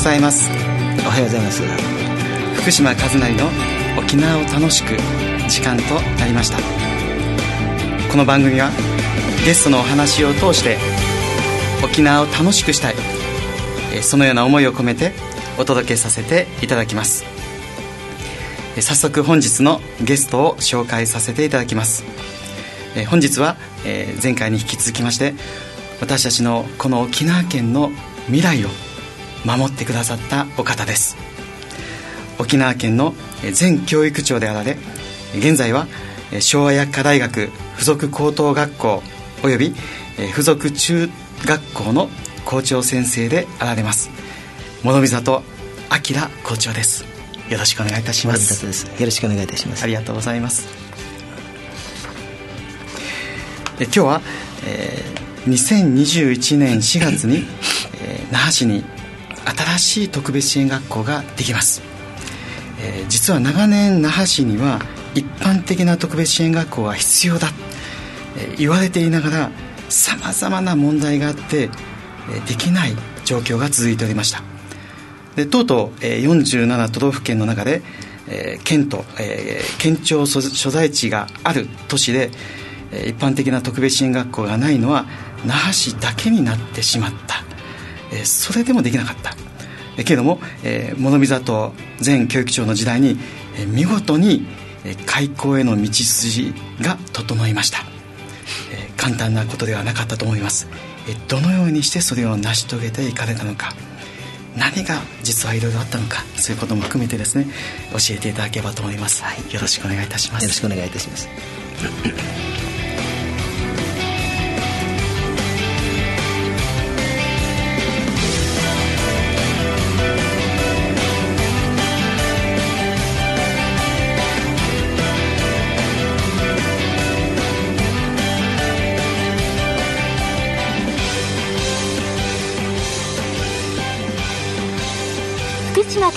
ございます。おはようございます。福島和成の沖縄を楽しく時間となりました。この番組はゲストのお話を通して沖縄を楽しくしたい。そのような思いを込めてお届けさせていただきます。早速本日のゲストを紹介させていただきます。本日は前回に引き続きまして私たちのこの沖縄県の未来を守ってくださったお方です。沖縄県の前教育長であられ現在は昭和薬科大学附属高等学校および附属中学校の校長先生であられます。諸見里明校長です。よろしくお願いいたします。よろしくお願いいたします。ありがとうございます。え今日は、えー、2021年4月に、えー、那覇市に新しい特別支援学校ができます、えー、実は長年那覇市には一般的な特別支援学校は必要だ、えー、言われていながらさまざまな問題があって、えー、できない状況が続いておりました。でとうとう、えー、47都道府県の中で、えー、県と、えー、県庁所在地がある都市で、えー、一般的な特別支援学校がないのは那覇市だけになってしまった。えそれでもできなかった、えけれども、えー、物見里前教育長の時代に、え見事に、え開校への道筋が整いました、え簡単なことではなかったと思います、えどのようにしてそれを成し遂げていかれたのか。何が実はいろいろあったのか。そういうことも含めてですね教えていただければと思います、はい、よろしくお願いいたします。よろしくお願いいたします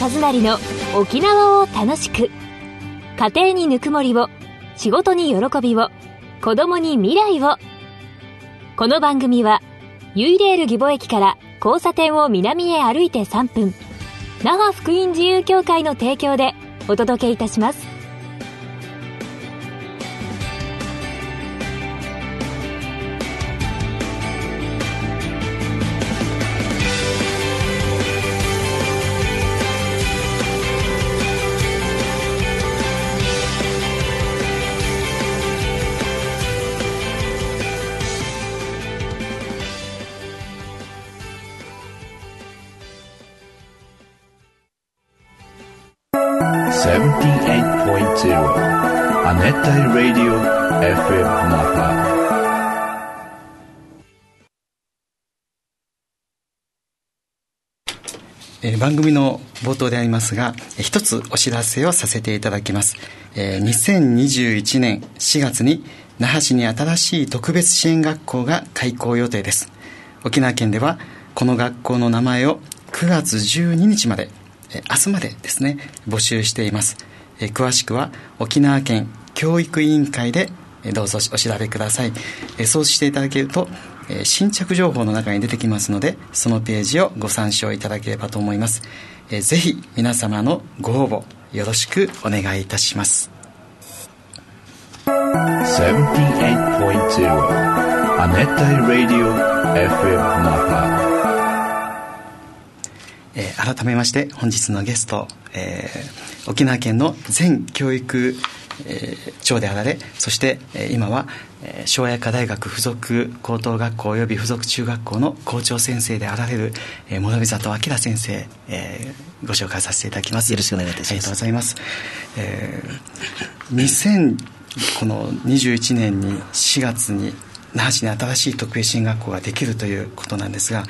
和成の沖縄を楽しく家庭にぬくもりを仕事に喜びを子供に未来を。この番組はユイレール義母駅から交差点を南へ歩いて3分。那覇福音自由協会の提供でお届けいたします。番組の冒頭でありますが一つお知らせをさせていただきます、え、2021年4月に那覇市に新しい特別支援学校が開校予定です。沖縄県ではこの学校の名前を9月12日まで、明日までですね募集しています、詳しくは沖縄県教育委員会でどうぞお調べください、そうしていただけると新着情報の中に出てきますのでそのページをご参照いただければと思います、えぜひ皆様のご応募よろしくお願いいたします。アネタイラディオ FM えー、改めまして本日のゲスト、えー、沖縄県の全教育えー、長であられそして、えー、今は、えー、昭和薬科大学附属高等学校及び附属中学校の校長先生であられる、えー、諸見里明先生、えー、ご紹介させていただきます。よろしくお願いいたします。ありがとうございます、えー、2000この21年に4月に那覇市に新しい特別支援学校ができるということなんですが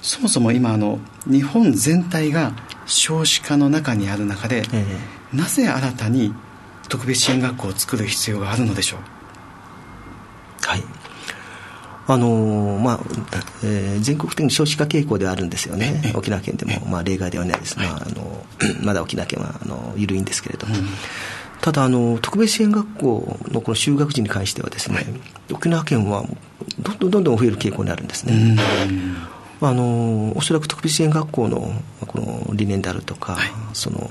そもそも今あの日本全体が少子化の中にある中で、えー、なぜ新たに特別支援学校を作る必要があるのでしょう？はい。あのまあえー、全国的に少子化傾向ではあるんですよね、沖縄県でも、まあ、例外ではないです、まあ、あの まだ沖縄県はあの緩いんですけれども、うん、ただあの、特別支援学校のこの就学時に関してはですね、はい、沖縄県はどんどんどんどん増える傾向にあるんですね。あのおそらく特別支援学校のこの理念であるとか、はい、その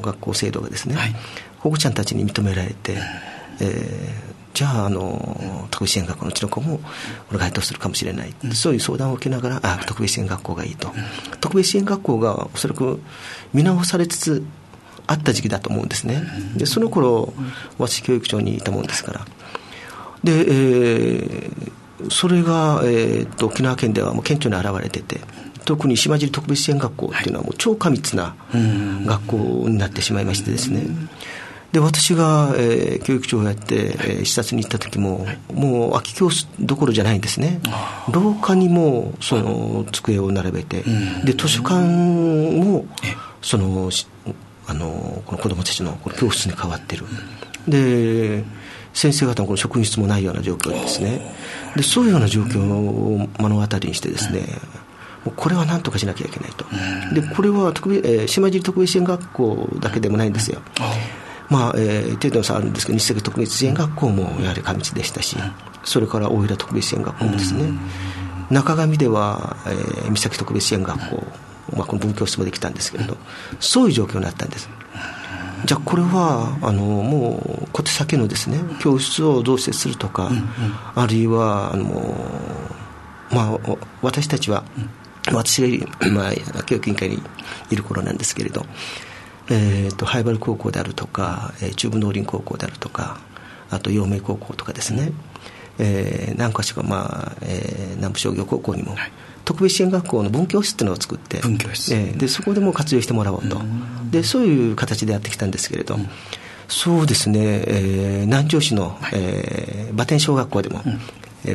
学校制度がですね、はい、保護者たちに認められて、えー、じゃああの特別支援学校のうちの子も該当するかもしれない、うん、そういう相談を受けながらあ特別支援学校がいいと、うん、特別支援学校がおそらく見直されつつあった時期だと思うんですね、でその頃私教育長にいたもんですから。で、えー、それが、えー、と沖縄県ではもう顕著に現れてて特に島尻特別支援学校っていうのはもう超過密な学校になってしまいましてですね、で私が、えー、教育長をやって、えー、視察に行った時も、もう空き教室どころじゃないんですね。廊下にもその机を並べて、で図書館もそのあのこの子どもたちのこの教室に変わってる。で先生方のこの職員室もないような状況ですね。でそういうような状況を目の当たりにしてですね、これは何とかしなきゃいけないと、でこれは特別、えー、島尻特別支援学校だけでもないんですよ、まあえー、程度の差あるんですけど日赤特別支援学校もやはり過密でしたし、それから大平特別支援学校もですね、中上では、えー、三崎特別支援学校、まあ、この文教室もできたんですけれど、そういう状況になったんです。じゃあこれはあのもう小手先のですね教室を増設するとか、うんうん、あるいはあの、まあ、私たちは、うん、私が、まあ、教育委員会にいる頃なんですけれどえーと、ハイバル高校であるとか、えー、中部農林高校であるとかあと陽明高校とかですね、えー、何か所か、まあえー、南部商業高校にも、はい、特別支援学校の文教室っていうのを作って文教室、えー、でそこでも活用してもらおうと。でそういう形でやってきたんですけれど、うん、そうですね、えー、南城市の、はい、えー、馬天小学校でも、うん。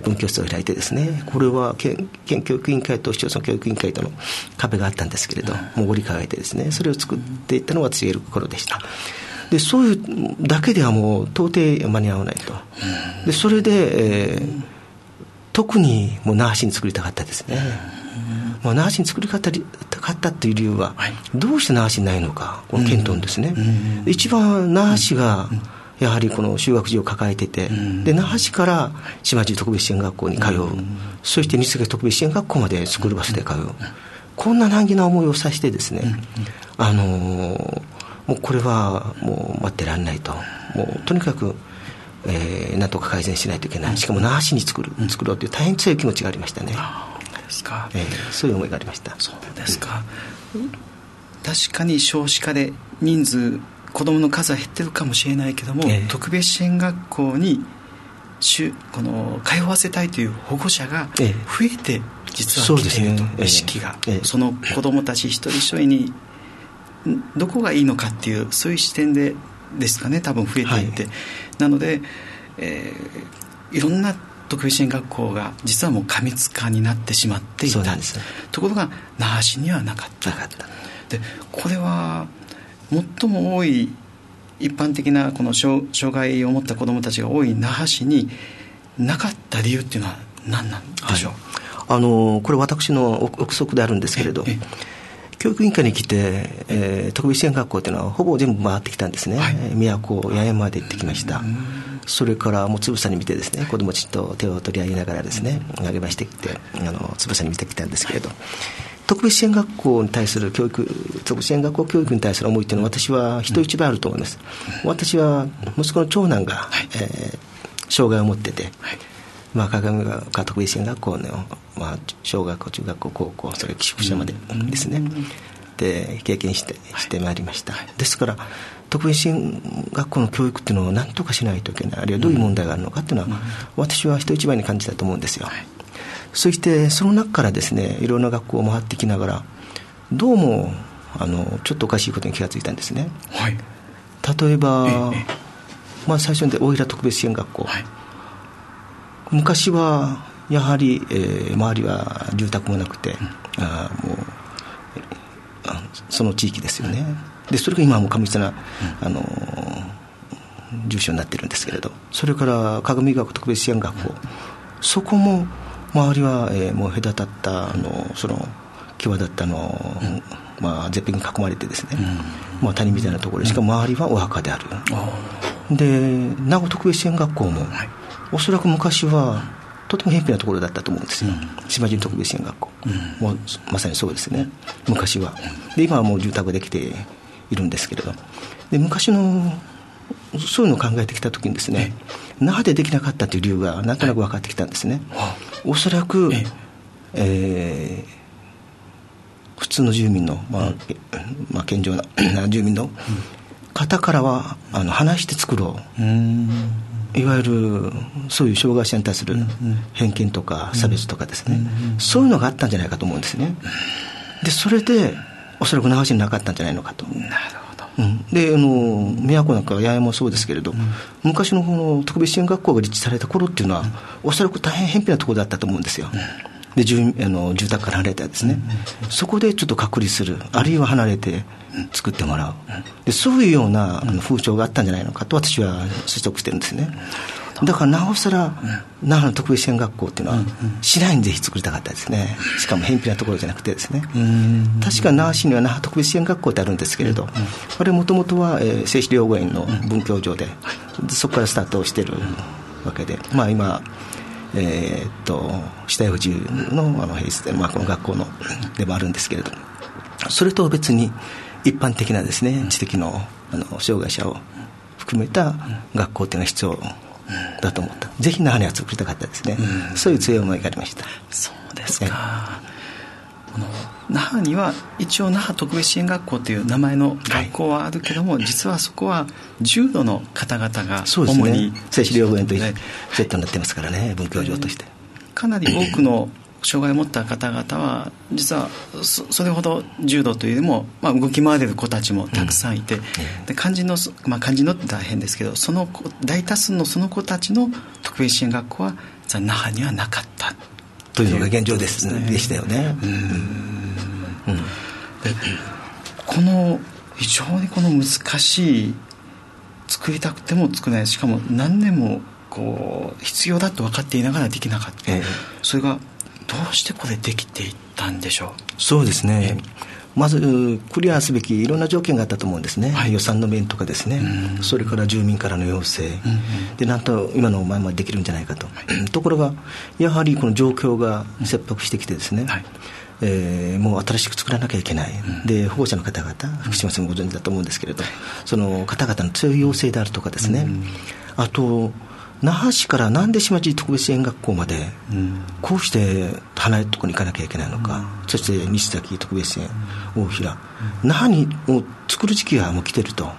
文教室を開いてですねこれは県県教育委員会と市町村教育委員会との壁があったんですけれどもう折り返えてですねそれを作っていったのが私がいる頃でした。でそういうだけではもう到底間に合わないと。でそれで、えー、特にもう那覇市に作りたかったですね。まあ、那覇市に作りたかったという理由は、どうして那覇市にないのかこの検討ですね、一番那覇市が、やはりこの就学児を抱えてて、うん、で那覇市から島地特別支援学校に通う、うん、そして日赤特別支援学校までスクールバスで通う、うん、こんな難儀な思いをさせてですね、あのー、もうこれはもう待ってられないと。もうとにかく、えー、なんとか改善しないといけない。しかも那覇市に作る作ろうという大変強い気持ちがありましたね。ですか、えー、そういう思いがありました。そうですか、確かに少子化で人数子どもの数は減ってるかもしれないけども、えー、特別支援学校にこの通わせたいという保護者が増えて実は来ていると、ね、意識が、えー、その子どもたち一人一人にどこがいいのかっていうそういう視点でですかね多分増えていって、はい、なので、えー、いろんな特別支援学校が実はもう過密化になってしまっていた。ところが那覇市にはなかった。でこれは最も多い一般的なこの障害を持った子どもたちが多い那覇市になかった理由っていうのは何なんでしょう、はい、あのこれ私の憶測であるんですけれど教育委員会に来て、えー、特別支援学校っていうのはほぼ全部回ってきたんですね、はい、宮古八重山まで行ってきました。それからもうつぶさに見てですね子供たちと手を取り合いながらですね励ましてきてあのつぶさに見てきたんですけれど、特別支援学校に対する教育、特別支援学校教育に対する思いというのは、私は人一倍あると思います。私は息子の長男が、はい、えー、障害を持ってて、はい、まあ、鏡ヶ丘特別支援学校の、まあ、小学校、中学校、高校、それから寄宿舎までですね、で経験してしてまいりました。ですから特別支援学校の教育っていうのを何とかしないといけない。あるいはどういう問題があるのかっていうのは、私は人一倍に感じたと思うんですよ。そしてその中からですねいろんな学校を回ってきながらどうもあのちょっとおかしいことに気がついたんですね、はい、例えば、まあ、最初に大平特別支援学校、はい、昔はやはり、えー、周りは住宅もなくて、うん、あもうその地域ですよね。でそれが今はもう過密な、うん、あの住所になってるんですけれどそれから鏡学特別支援学校。そこも周りは、えー、もう隔たったあのその際立ったの、うん、まあ、絶壁に囲まれてですね、うん、まあ、谷みたいなところでしかも周りはお墓である、うん、で名護特別支援学校も、はい、おそらく昔はとても偏僻なところだったと思うんですよ、島人特別支援学校、もうまさにそうですね。昔は。で今はもう住宅ができているんですけれど。で昔のそういうのを考えてきたときにですね、那覇でできなかったという理由がなんとなく分かってきたんですね。おそらく、えー普通の住民の、まあまあ、健常な 住民の方からはあの話して作ろう、いわゆるそういう障害者に対する偏見とか差別とかですね、そういうのがあったんじゃないかと思うんですね。でそれでおそらく流しになかったんじゃないのかと。なるほど。うん、であの宮古なんか八重もそうですけれど、うん、昔のこの特別支援学校が立地された頃っていうのは、うん、おそらく大変偏僻なところだったと思うんですよ、で住あの住宅から離れたですね、そこでちょっと隔離する。あるいは離れて作ってもらう。でそういうようなあの風潮があったんじゃないのかと私は推測してるんですね、だからなおさら、那覇の特別支援学校っていうのは、市内にぜひ作りたかったですね、しかも偏僻なところじゃなくてですね、確か那覇市には那覇特別支援学校ってあるんですけれど、あれもともとは、えー、精子療護園の文教場で、そこからスタートしてるわけで、まあ今、えー、っと死体不自由のあの平日で、まあ、この学校のでもあるんですけれどそれと別に一般的なですね知的のあの障害者を含めた学校っていうのは必要だと思った、ぜひ那覇には作りたかったですね、うん、そういう強い思いがありました。そうですか、那覇には一応那覇特別支援学校という名前の学校はあるけども、はい、実はそこは重度の方々が主に、ね、精子療法園とセットになってますからね文教場として、かなり多くの障害を持った方々は実はそれほど重度というよりも、まあ、動き回れる子たちもたくさんいて、うん、で漢字の、まあ、漢字のって大変ですけどその大多数のその子たちの特別支援学校は那覇にはなかったというのが現状です、ね、でしたよね。うん、うん、でこの非常にこの難しい作りたくても作れない。しかも何年もこう必要だと分かっていながらできなかった、えそれがどうしてこれできていったんでしょう？そうですね、まずクリアすべきいろんな条件があったと思うんですね、はい、予算の面とかですね、それから住民からの要請、でなんと今のままできるんじゃないかと、ところが、やはりこの状況が切迫してきてですね、はい。えー、もう新しく作らなきゃいけない、うん、で保護者の方々、福島さんもご存知だと思うんですけれど、その方々の強い要請であるとかですね、うん、あと、那覇市からなんで島地特別支援学校まで、こうして離れたところに行かなきゃいけないのか、そして西崎特別支援、大平、那覇にもう作る時期はもう来てると、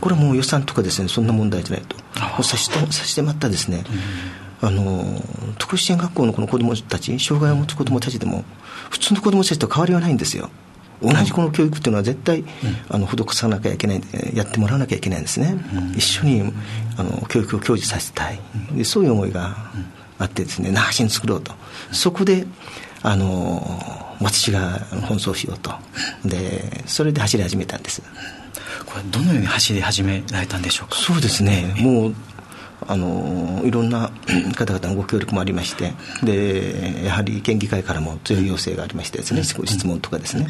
これはもう予算とかですね、そんな問題じゃないと、もう差し差し迫ったですね、あの特別支援学校のこの子どもたち、障害を持つ子どもたちでも、普通の子どもたちと変わりはないんですよ。同じこの教育っていうのは絶対、あの施さなきゃいけないやってもらわなきゃいけないんですね、一緒にあの教育を享受させたい。でそういう思いがあってですね那覇市に作ろうと。そこであの私が奔走しようと。でそれで走り始めたんです。これどのように走り始められたんでしょうか？そうですね。もうあのいろんな 方々のご協力もありましてでやはり県議会からも強い要請がありましてですね、質問とかですね、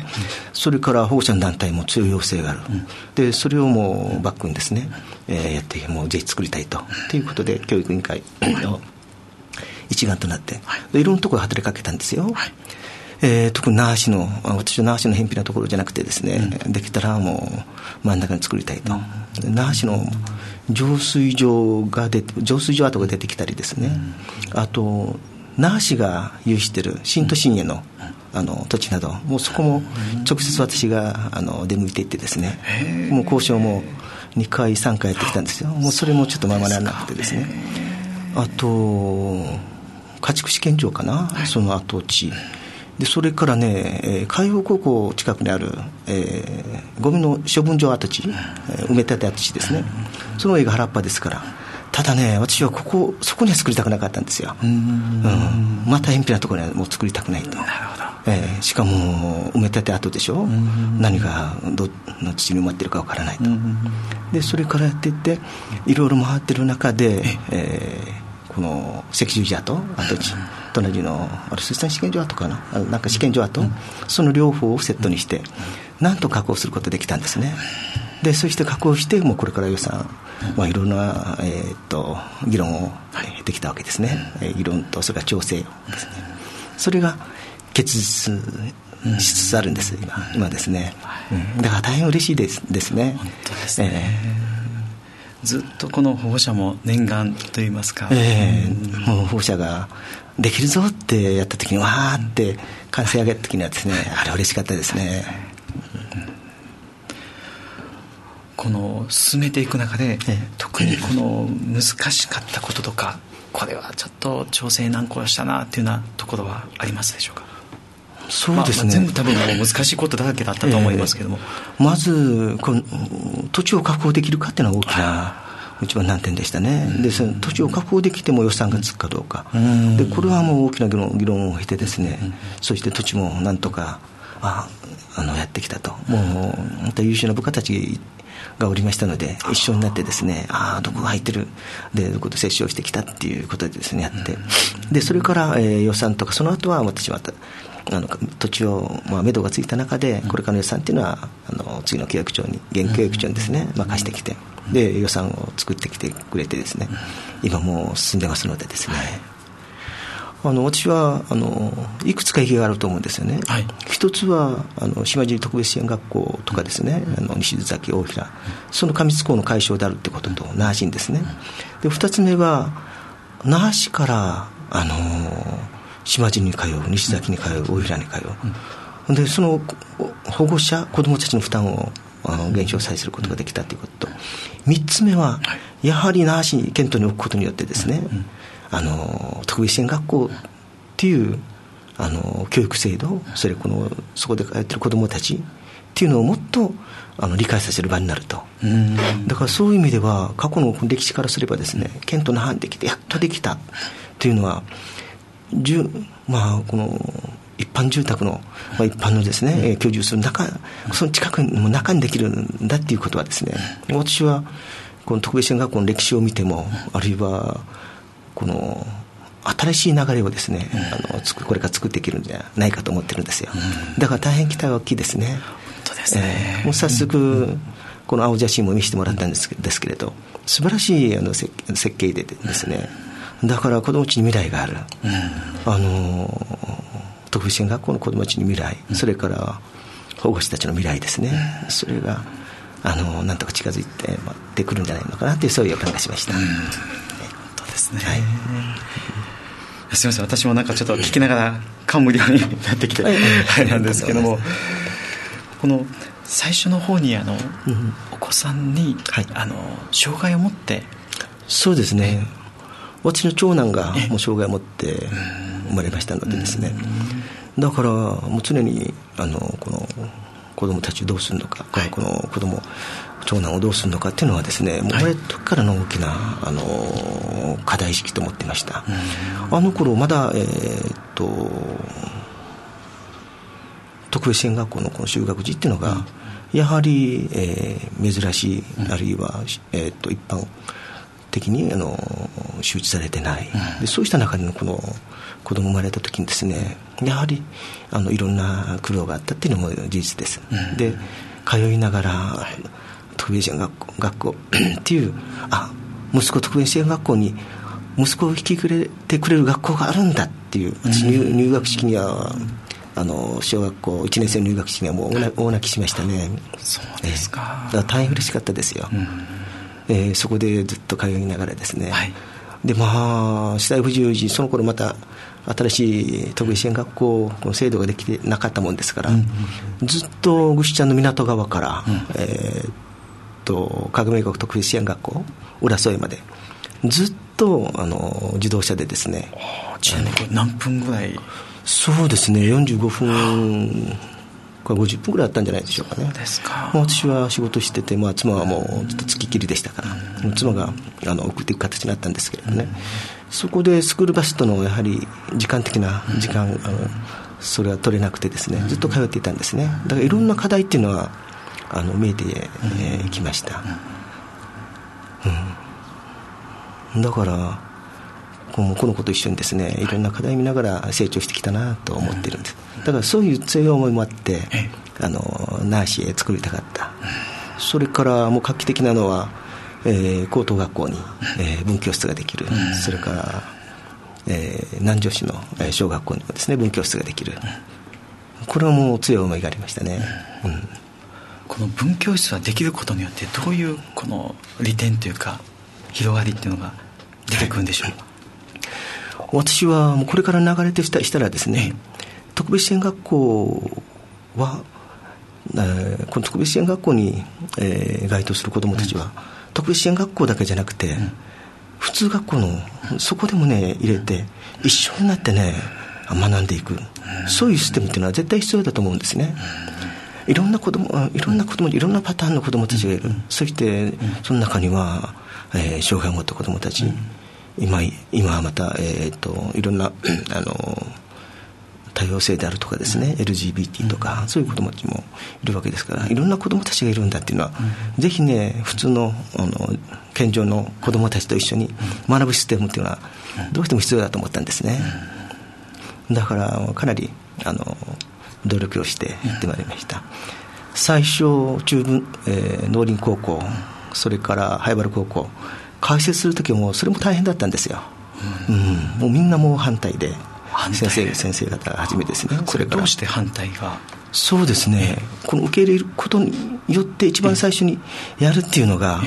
それから保護者の団体も強い要請がある、でそれをもうバックにですね、えー、やってもうぜひ作りたいと。ということで教育委員会の一丸となって、い。ろんなところ働きかけたんですよ。はいえー、特に那覇市の私は那覇市の偏僻なところじゃなくてですね、うん、できたらもう真ん中に作りたいと、うん、那覇市の浄水場が出て浄水場跡が出てきたりですね、うん、あと那覇市が有している新都心への,、あの土地などもうそこも直接私があの出向いていってですね。もう交渉も2回3回やってきたんですよ。もうそれもちょっとままならなくてですね。あと家畜試験場かな、その跡地でそれからね、海洋高校近くにある、えー、ゴミの処分場跡地、埋め立て跡地ですね、その上が原っぱですから、ただね、私はここ、そこには作りたくなかったんですよ、うん、また偏僻なところにはもう作りたくないと、なるほど。えー、しかも埋め立て跡でしょ、何がどの土に埋まってるかわからないと、でそれからやっていって、いろいろ回ってる中で、えー、この赤十字跡、跡地。隣のあれ水産試験場跡かななんか試験場跡、うん、その両方をセットにして、なんと確保することができたんですねでそして確保してもうこれから予算、まあ、いろんな、えー、っと議論をってきたわけですね、えー議論とそれから調整ですねそれが結実しつつあるんです今今ですね、うんだから大変嬉しいですですね本当ですね、ずっとこの保護者も念願といいますか、ええもう保護者ができるぞってやった時にわーって歓声上げた時にはですねあれ嬉しかったですね。この進めていく中で、ええ。特にこの難しかったこととかこれはちょっと調整難航したなっていうようなところはありますでしょうか？そうですね、まあまあ全部多分難しいことだらけだったと思いますけども、まずこの土地を確保できるかっていうのは大きな一番難点でしたね、でその土地を確保できても予算がつくかどうか、ん。でこれはもう大きな議論議論を経てですね、そして土地もなんとかああのやってきたと。もう本当優秀な部下たちがおりましたので一緒になってですねああどこが空いてるでどこと折衝してきたっていうことでですねやって。でそれから、えー予算とかその後は私またあの土地を、まあ、目処がついた中で、これからの予算っていうのは、あの次の契約長に、現契約長にですね、任してきて、で、予算を作ってきてくれてですね、今もう進んでますのでですね、あの私はあのいくつか意義があると思うんですよね、はい。一つはあの島尻特別支援学校とかですね、あの西津崎、大平、その過密校の解消であるってことと、那覇市にですね、で二つ目は、那覇市から、あの島尻に通う、西崎に通う、大平に通う、でそのこ保護者、子どもたちの負担をあの減少させることができたということ。と、三つ目は、やはり那覇市に、県都に置くことによってですね、あの特別支援学校っていうあの教育制度それこのそこで通ってる子どもたちっていうのをもっとあの理解させる場になると、だからそういう意味では過去の歴史からすればですね県と那覇にできてやっとできたっていうのはまあこの一般住宅の、まあ、一般のですね、えー居住する中その近くの中にできるんだっていうことはですね私はこの特別支援学校の歴史を見てもあるいはこの新しい流れをですね、あのつくこれから作っていけるんじゃないかと思ってるんですよ、だから大変期待は大きいですね。本当ですね。えーもう早速、この青写真も見せてもらったんですけですけれど素晴らしいあの設設計でですねだから子供たちに未来がある、あの特別支援学校の子供たちに未来、それから保護者たちの未来ですね、それがあのなんとか近づいてまってくるんじゃないのかなというそういう予感がしました、ですね、すみません。私もなんかちょっと聞きながら感無量になってきて、はい。なんですけどもこの最初の方にあの、お子さんに、はい。あの障害を持って。そうですね、私の長男がもう障害を持って生まれましたのでですね、だからもう常にあのこの子供たちをどうするのか、はい。この子供長男をどうするのかっていうのはですね、もう生まれた時からの大きなあの課題意識と思っていました。あの頃まだ、えーっと特別支援学校のこの就学時っていうのが、やはり、えー珍しい、あるいは、えーっと一般的にあの周知されてない、でそうした中でのこの子供生まれた時にですねやはりあのいろんな苦労があったっていうのも事実です、で通いながら特別支援学校学校 っていうあ息子特別支援学校に息子を引きくれてくれる学校があるんだっていう私入入学式にはあの小学校1年生の入学式にはもう大泣きしましたね。そうですか。ええ。だから大変嬉しかったですよ、えーそこでずっと通いながらですね、はい。でまあ、死体不自由時、その頃また新しい特別支援学校の制度ができてなかったもんですから、ずっとぐしちゃんの港側から、えーっと、かぐめ国特別支援学校、浦添まで、ずっとあの自動車でですね、ちなみにこれ何分ぐらい？そうですね、45分か50分ぐらいあったんじゃないでしょうかね。私は仕事してて、まあ、妻はもうちょっと付きっきりでしたから、妻があの送っていく形になったんですけれどね、そこでスクールバスとのやはり時間的な時間、あのそれは取れなくてですね、ずっと通っていたんですね。だからいろんな課題っていうのはあの見えてき、えーきました。うん。だからこのこの子と一緒にですねい。ろんな課題見ながら成長してきたなと思ってるんです。だからそういう強い思いもあってあのナーシへ作りたかった。それからもう画期的なのはえー、高等学校に、えー、文教室ができる、それから、えー、南城市の小学校にもですね文教室ができる、これはもう強い思いがありましたね、うん、この文教室ができることによってどういうこの利点というか広がりっていうのが出てくるんでしょうか、はい、私はもうこれから流れてしたらですね、特別支援学校は、えー、この特別支援学校に、えー、該当する子どもたちは、うん、特別支援学校だけじゃなくて、うん、普通学校のそこでもね入れて一緒になってね学んでいく、うん、そういうシステムっていうのは絶対必要だと思うんですね。いろんな子供いろんな子供いろんなパターンの子供たちがいる、そしてその中には、えー、障害を持った子供たち、今今はまた、えーと、いろんなあの多様性であるとかですね、うん、LGBT とか、そういう子供たちもいるわけですからいろんな子供たちがいるんだっていうのは、うん、ぜひね普通のあの健常の子供たちと一緒に学ぶシステムっていうのはどうしても必要だと思ったんですね、だからかなりあの努力をしてやってまいりました、最初中文、えー、農林高校それから灰原高校開設する時もそれも大変だったんですよ、うん、もうみんなもう反対で先生先生方はじめですね。それから。どうして反対が？そうですね、この受け入れることによって一番最初にやるっていうのが、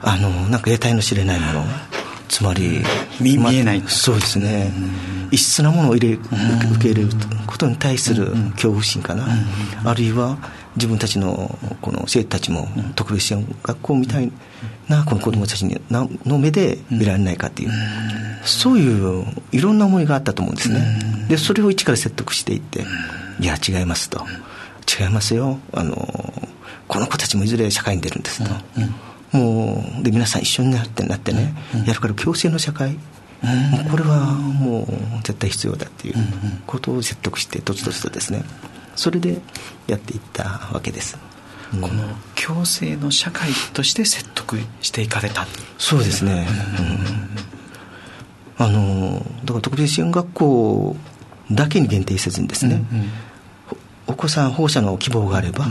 あのなんか得体の知れないもの。つまり見見えない、そうですね、異質なものを入れ受け入れることに対する恐怖心かな、あるいは自分たちのこの生徒たちも特別支援学校みたいなこの子どもたちの目で見られないかっていう、そういういろんな思いがあったと思うんですね、でそれを一から説得していって、いや違いますと。違いますよ。あのこの子たちもいずれ社会に出るんですと、もうで皆さん一緒になってなってね、やるから共生の社会。これはもう絶対必要だっていうことを説得してとつとつとですねそれでやっていったわけです、この共生の社会として説得していかれた。そうですね、うん、あのだから特別支援学校だけに限定せずにですね、うんうん、お子さん保護者の希望があれば、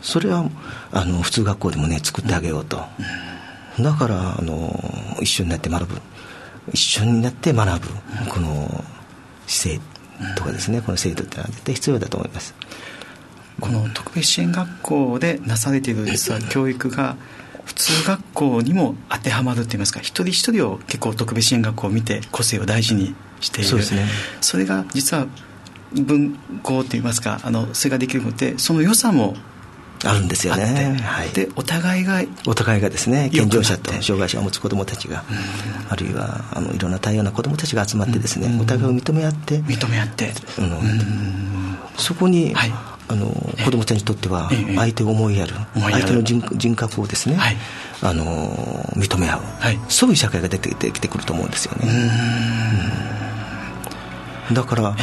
それはあの普通学校でもね作ってあげようと、だからあの一緒になって学ぶ。一緒になって学ぶ。この姿勢とかですね、この制度ってのは絶対必要だと思います。この特別支援学校でなされている実は教育が普通学校にも当てはまるといいますか一人一人を結構特別支援学校を見て個性を大事にしている。そうです、ね、それが実は文校といいますかあのそれができるのでその良さもあるんですよね、はい、でお互いがお互いがですね健常者と障害者を持つ子どもたちが、あるいはあのいろんな多様な子どもたちが集まってですね、お互いを認め合って認め合って、うん、そこに、はい、あの子どもたちにとっては相手を思いやる、相手の人人格をですね、はい、あの認め合う、はい、そういう社会が出てきてくると思うんですよね、うん、だから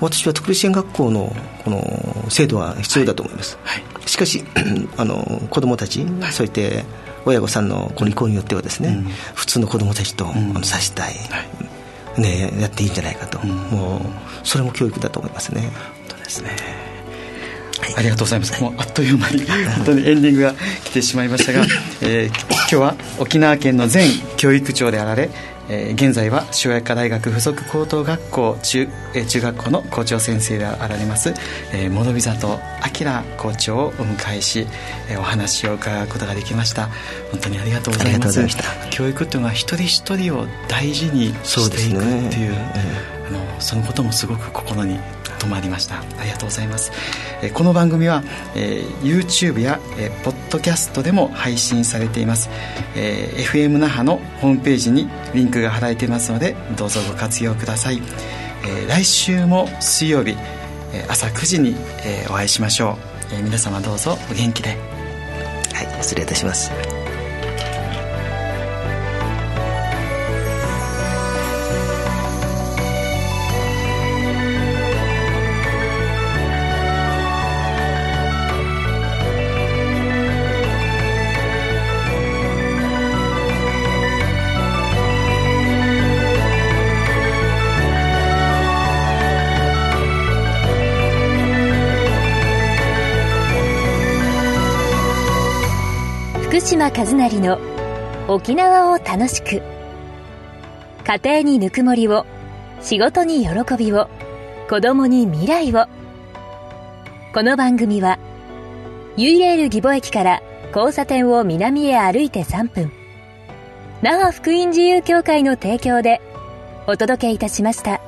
私は特別支援学校のこの制度は必要だと思います、はい。はい、しかし あの子どもたち、はい、そういって親御さんのこの意向によってはですね、うん、普通の子どもたちと、うん、あのさしたい、ね、やっていいんじゃないかと、うん、もうそれも教育だと思いますね。本当ですね。ありがとうございます、もうあっという間に 本当にエンディングが来てしまいましたが、えー、今日は沖縄県の前教育長であられえー、現在は塩谷大学附属高等学校中,、えー、中学校の校長先生であられます、えー、諸見里明校長をお迎えし、えー、お話を伺うことができました。本当にありがとうございます。教育っていうのは一人一人を大事にしていくっていう、ね。あのそのこともすごく心に止まりました。ありがとうございます、え、この番組は、え、YouTube や、え、ポッドキャストでも配信されています、え、FM 那覇のホームページにリンクが貼られていますのでどうぞご活用ください、え、来週も水曜日、え、朝9時に、え、お会いしましょう、え、皆様どうぞお元気で。はい失礼いたします。福島和成の沖縄を楽しく。家庭にぬくもりを仕事に喜びを子供に未来を。この番組はユイレール義母駅から交差点を南へ歩いて3分。那覇福音自由協会の提供でお届けいたしました。